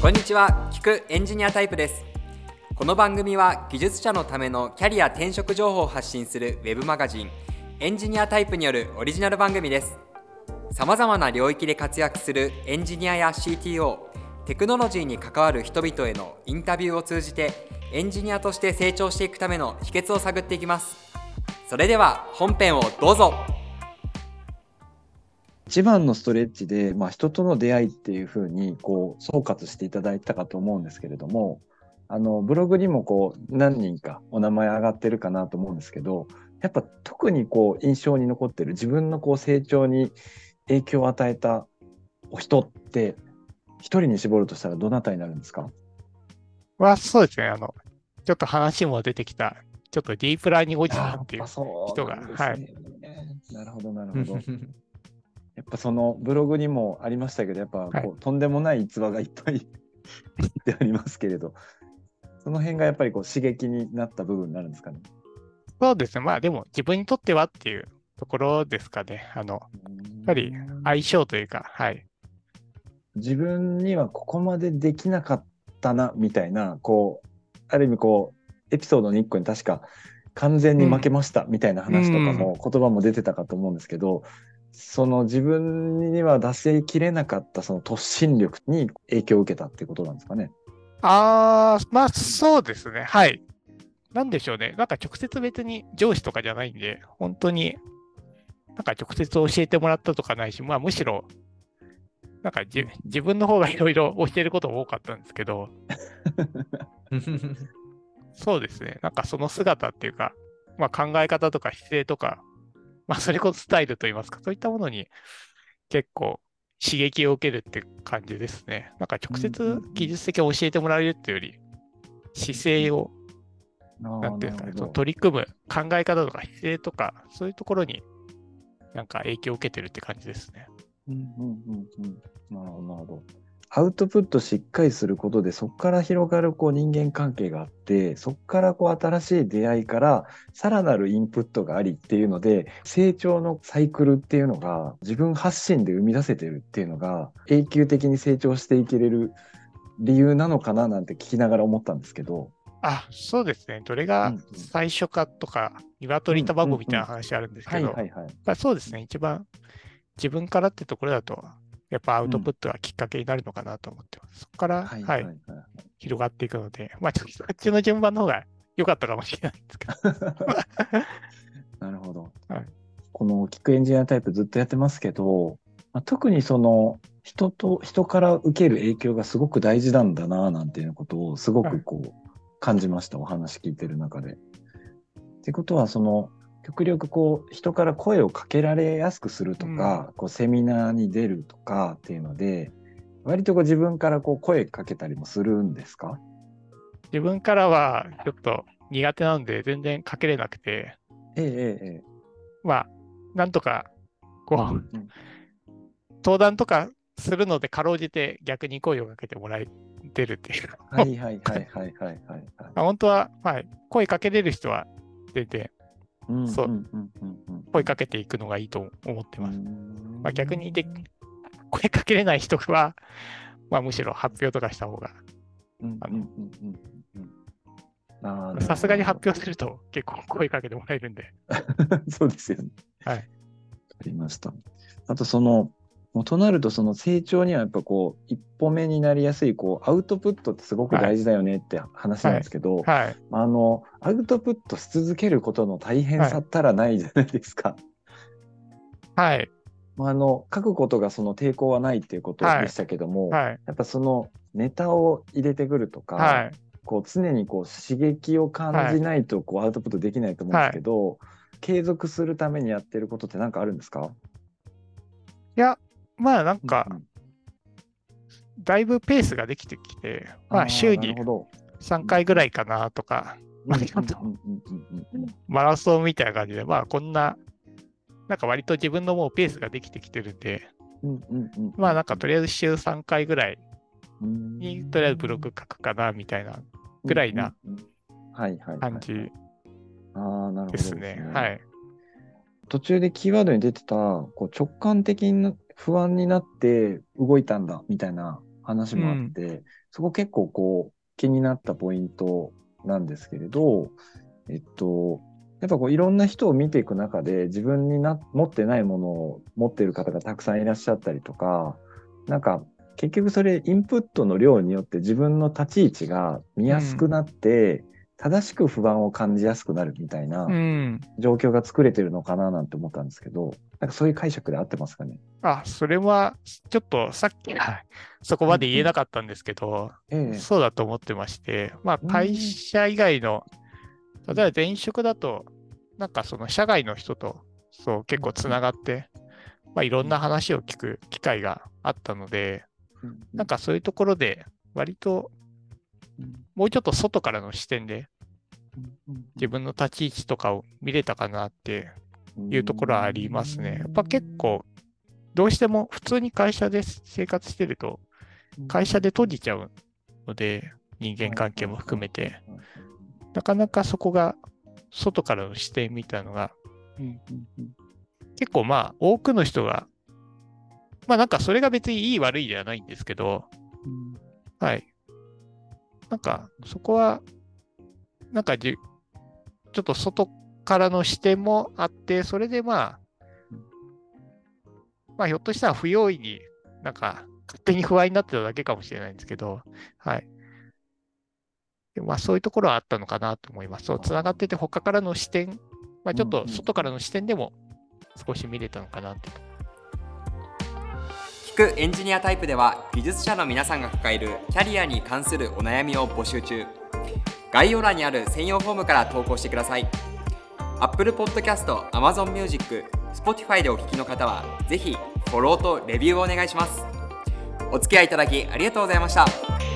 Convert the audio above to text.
こんにちは。聞くエンジニアタイプです。この番組は技術者のためのキャリア転職情報を発信するウェブマガジンエンジニアタイプによるオリジナル番組です。さまざまな領域で活躍するエンジニアや CTO テクノロジーに関わる人々へのインタビューを通じてエンジニアとして成長していくための秘訣を探っていきます。それでは本編をどうぞ。一番のストレッチで、まあ、人との出会いっていうふうにこう総括していただいたかと思うんですけれどもあのブログにもこう何人かお名前上がってるかなと思うんですけどやっぱ特にこう印象に残ってる自分のこう成長に影響を与えたお人って一人に絞るとしたらどなたになるんですか？はそうですねあのちょっと話も出てきたちょっとディープラーニングおじさんっていう人が、ね、はい。なるほどなるほど。やっぱそのブログにもありましたけど、やっぱこう、はい、とんでもない逸話がいっぱいってありますけれど、その辺がやっぱりこう刺激になった部分になるんですかね？そうですね。まあでも自分にとってはっていうところですかね。あの、やっぱり相性というか、はい。自分にはここまでできなかったな、みたいな、こう、ある意味こう、エピソードの1個に確か完全に負けましたみたいな話とかも、言葉も出てたかと思うんですけど、その自分には出しきれなかったその突進力に影響を受けたってことなんですかね。ああ、まあそうですね。はい。なんでしょうね。なんか直接別に上司とかじゃないんで、本当になんか直接教えてもらったとかないし、まあむしろ、なんか自分の方がいろいろ教えることも多かったんですけど、そうですね。なんかその姿っていうか、まあ考え方とか姿勢とか、まあ、それこそスタイルといいますか、そういったものに結構刺激を受けるって感じですね。なんか直接技術的に教えてもらえるっていうより、姿勢を、なんていうんですかね、取り組む考え方とか姿勢とか、そういうところになんか影響を受けてるって感じですね。うんうんうんうん。なるほど、なるほど。アウトプットしっかりすることで、そこから広がるこう人間関係があって、そこからこう新しい出会いからさらなるインプットがありっていうので、成長のサイクルっていうのが自分発信で生み出せてるっていうのが永久的に成長していけれる理由なのかななんて聞きながら思ったんですけど。あ、そうですね。どれが最初かとか、鶏卵みたいな話あるんですけど、そうですね。一番自分からってところだと、やっぱアウトプットがきっかけになるのかなと思ってます。うん、そこから、はい、はい、広がっていくので、まあ、ちょっとそっちの順番の方が良かったかもしれないですけど。なるほど。はい、このキックエンジニアタイプずっとやってますけど、まあ、特にその人と、人から受ける影響がすごく大事なんだな、なんていうことをすごくこう感じました、はい、お話聞いてる中で。ってことは、その、極力こう人から声をかけられやすくするとか、うん、こうセミナーに出るとかっていうので割とこう自分からこう声かけたりもするんですか？自分からはちょっと苦手なので全然かけれなくて、ええええ、まあなんとかこう、うん、登壇とかするのでかろうじて逆に声をかけてもらえてるっていう。はいはいはいはいはい、はい。本当は、はい、声かけれる人は出て、そう、声かけていくのがいいと思ってます。まあ、逆にで声かけれない人は、まあ、むしろ発表とかした方が、さすがに発表すると結構声かけてもらえるんで。そうですよね。はい。ありました。あとその、もうとなるとその成長にはやっぱこう一歩目になりやすいこうアウトプットってすごく大事だよねって話なんですけど、はい。はい、あのアウトプットし続けることの大変さったらないじゃないですか。はい。あの書くことがその抵抗はないっていうことでしたけども、はい、やっぱそのネタを入れてくるとか、こう常にこう刺激を感じないとこうアウトプットできないと思うんですけど、継続するためにやってることって何かあるんですか？いやまあなんか、だいぶペースができてきて、まあ週に3回ぐらいかなとか、マラソンみたいな感じで、まあこんな、なんか割と自分のもうペースができてきてるんで、まあなんかとりあえず週3回ぐらいにとりあえずブログ書くかなみたいなぐらいな感じですね。はい。途中でキーワードに出てたこう直感的な不安になって動いたんだみたいな話もあって、うん、そこ結構こう気になったポイントなんですけれど、えっと、やっぱこういろんな人を見ていく中で自分にな持ってないものを持っている方がたくさんいらっしゃったりとか、なんか結局それインプットの量によって自分の立ち位置が見やすくなって、正しく不安を感じやすくなるみたいな状況が作れてるのかななんて思ったんですけど、なんかそういう解釈で合ってますかね？あ、それはちょっとさっきそこまで言えなかったんですけど、ええ、そうだと思ってまして、まあ会社以外の、例えば前職だと、なんかその社外の人とそう結構つながって、まあいろんな話を聞く機会があったので、なんかそういうところで割ともうちょっと外からの視点で自分の立ち位置とかを見れたかなっていうところはありますね。やっぱ結構どうしても普通に会社で生活してると会社で閉じちゃうので人間関係も含めて。なかなかそこが外からの視点みたいなのが結構まあ多くの人がまあなんかそれが別にいい悪いではないんですけどはい。なんか、そこは、なんかじ、ちょっと外からの視点もあって、それでまあ、まあ、ひょっとしたら不用意になんか、勝手に不安になってただけかもしれないんですけど、はい。でまあ、そういうところはあったのかなと思います。そう、つながってて、他からの視点、まあ、ちょっと外からの視点でも少し見れたのかなって聞くエンジニアタイプでは技術者の皆さんが抱えるキャリアに関するお悩みを募集中。概要欄にある専用フォームから投稿してください。Apple Podcast、Amazon Music、Spotify でお聞きの方はぜひフォローとレビューをお願いします。お付き合いいただきありがとうございました。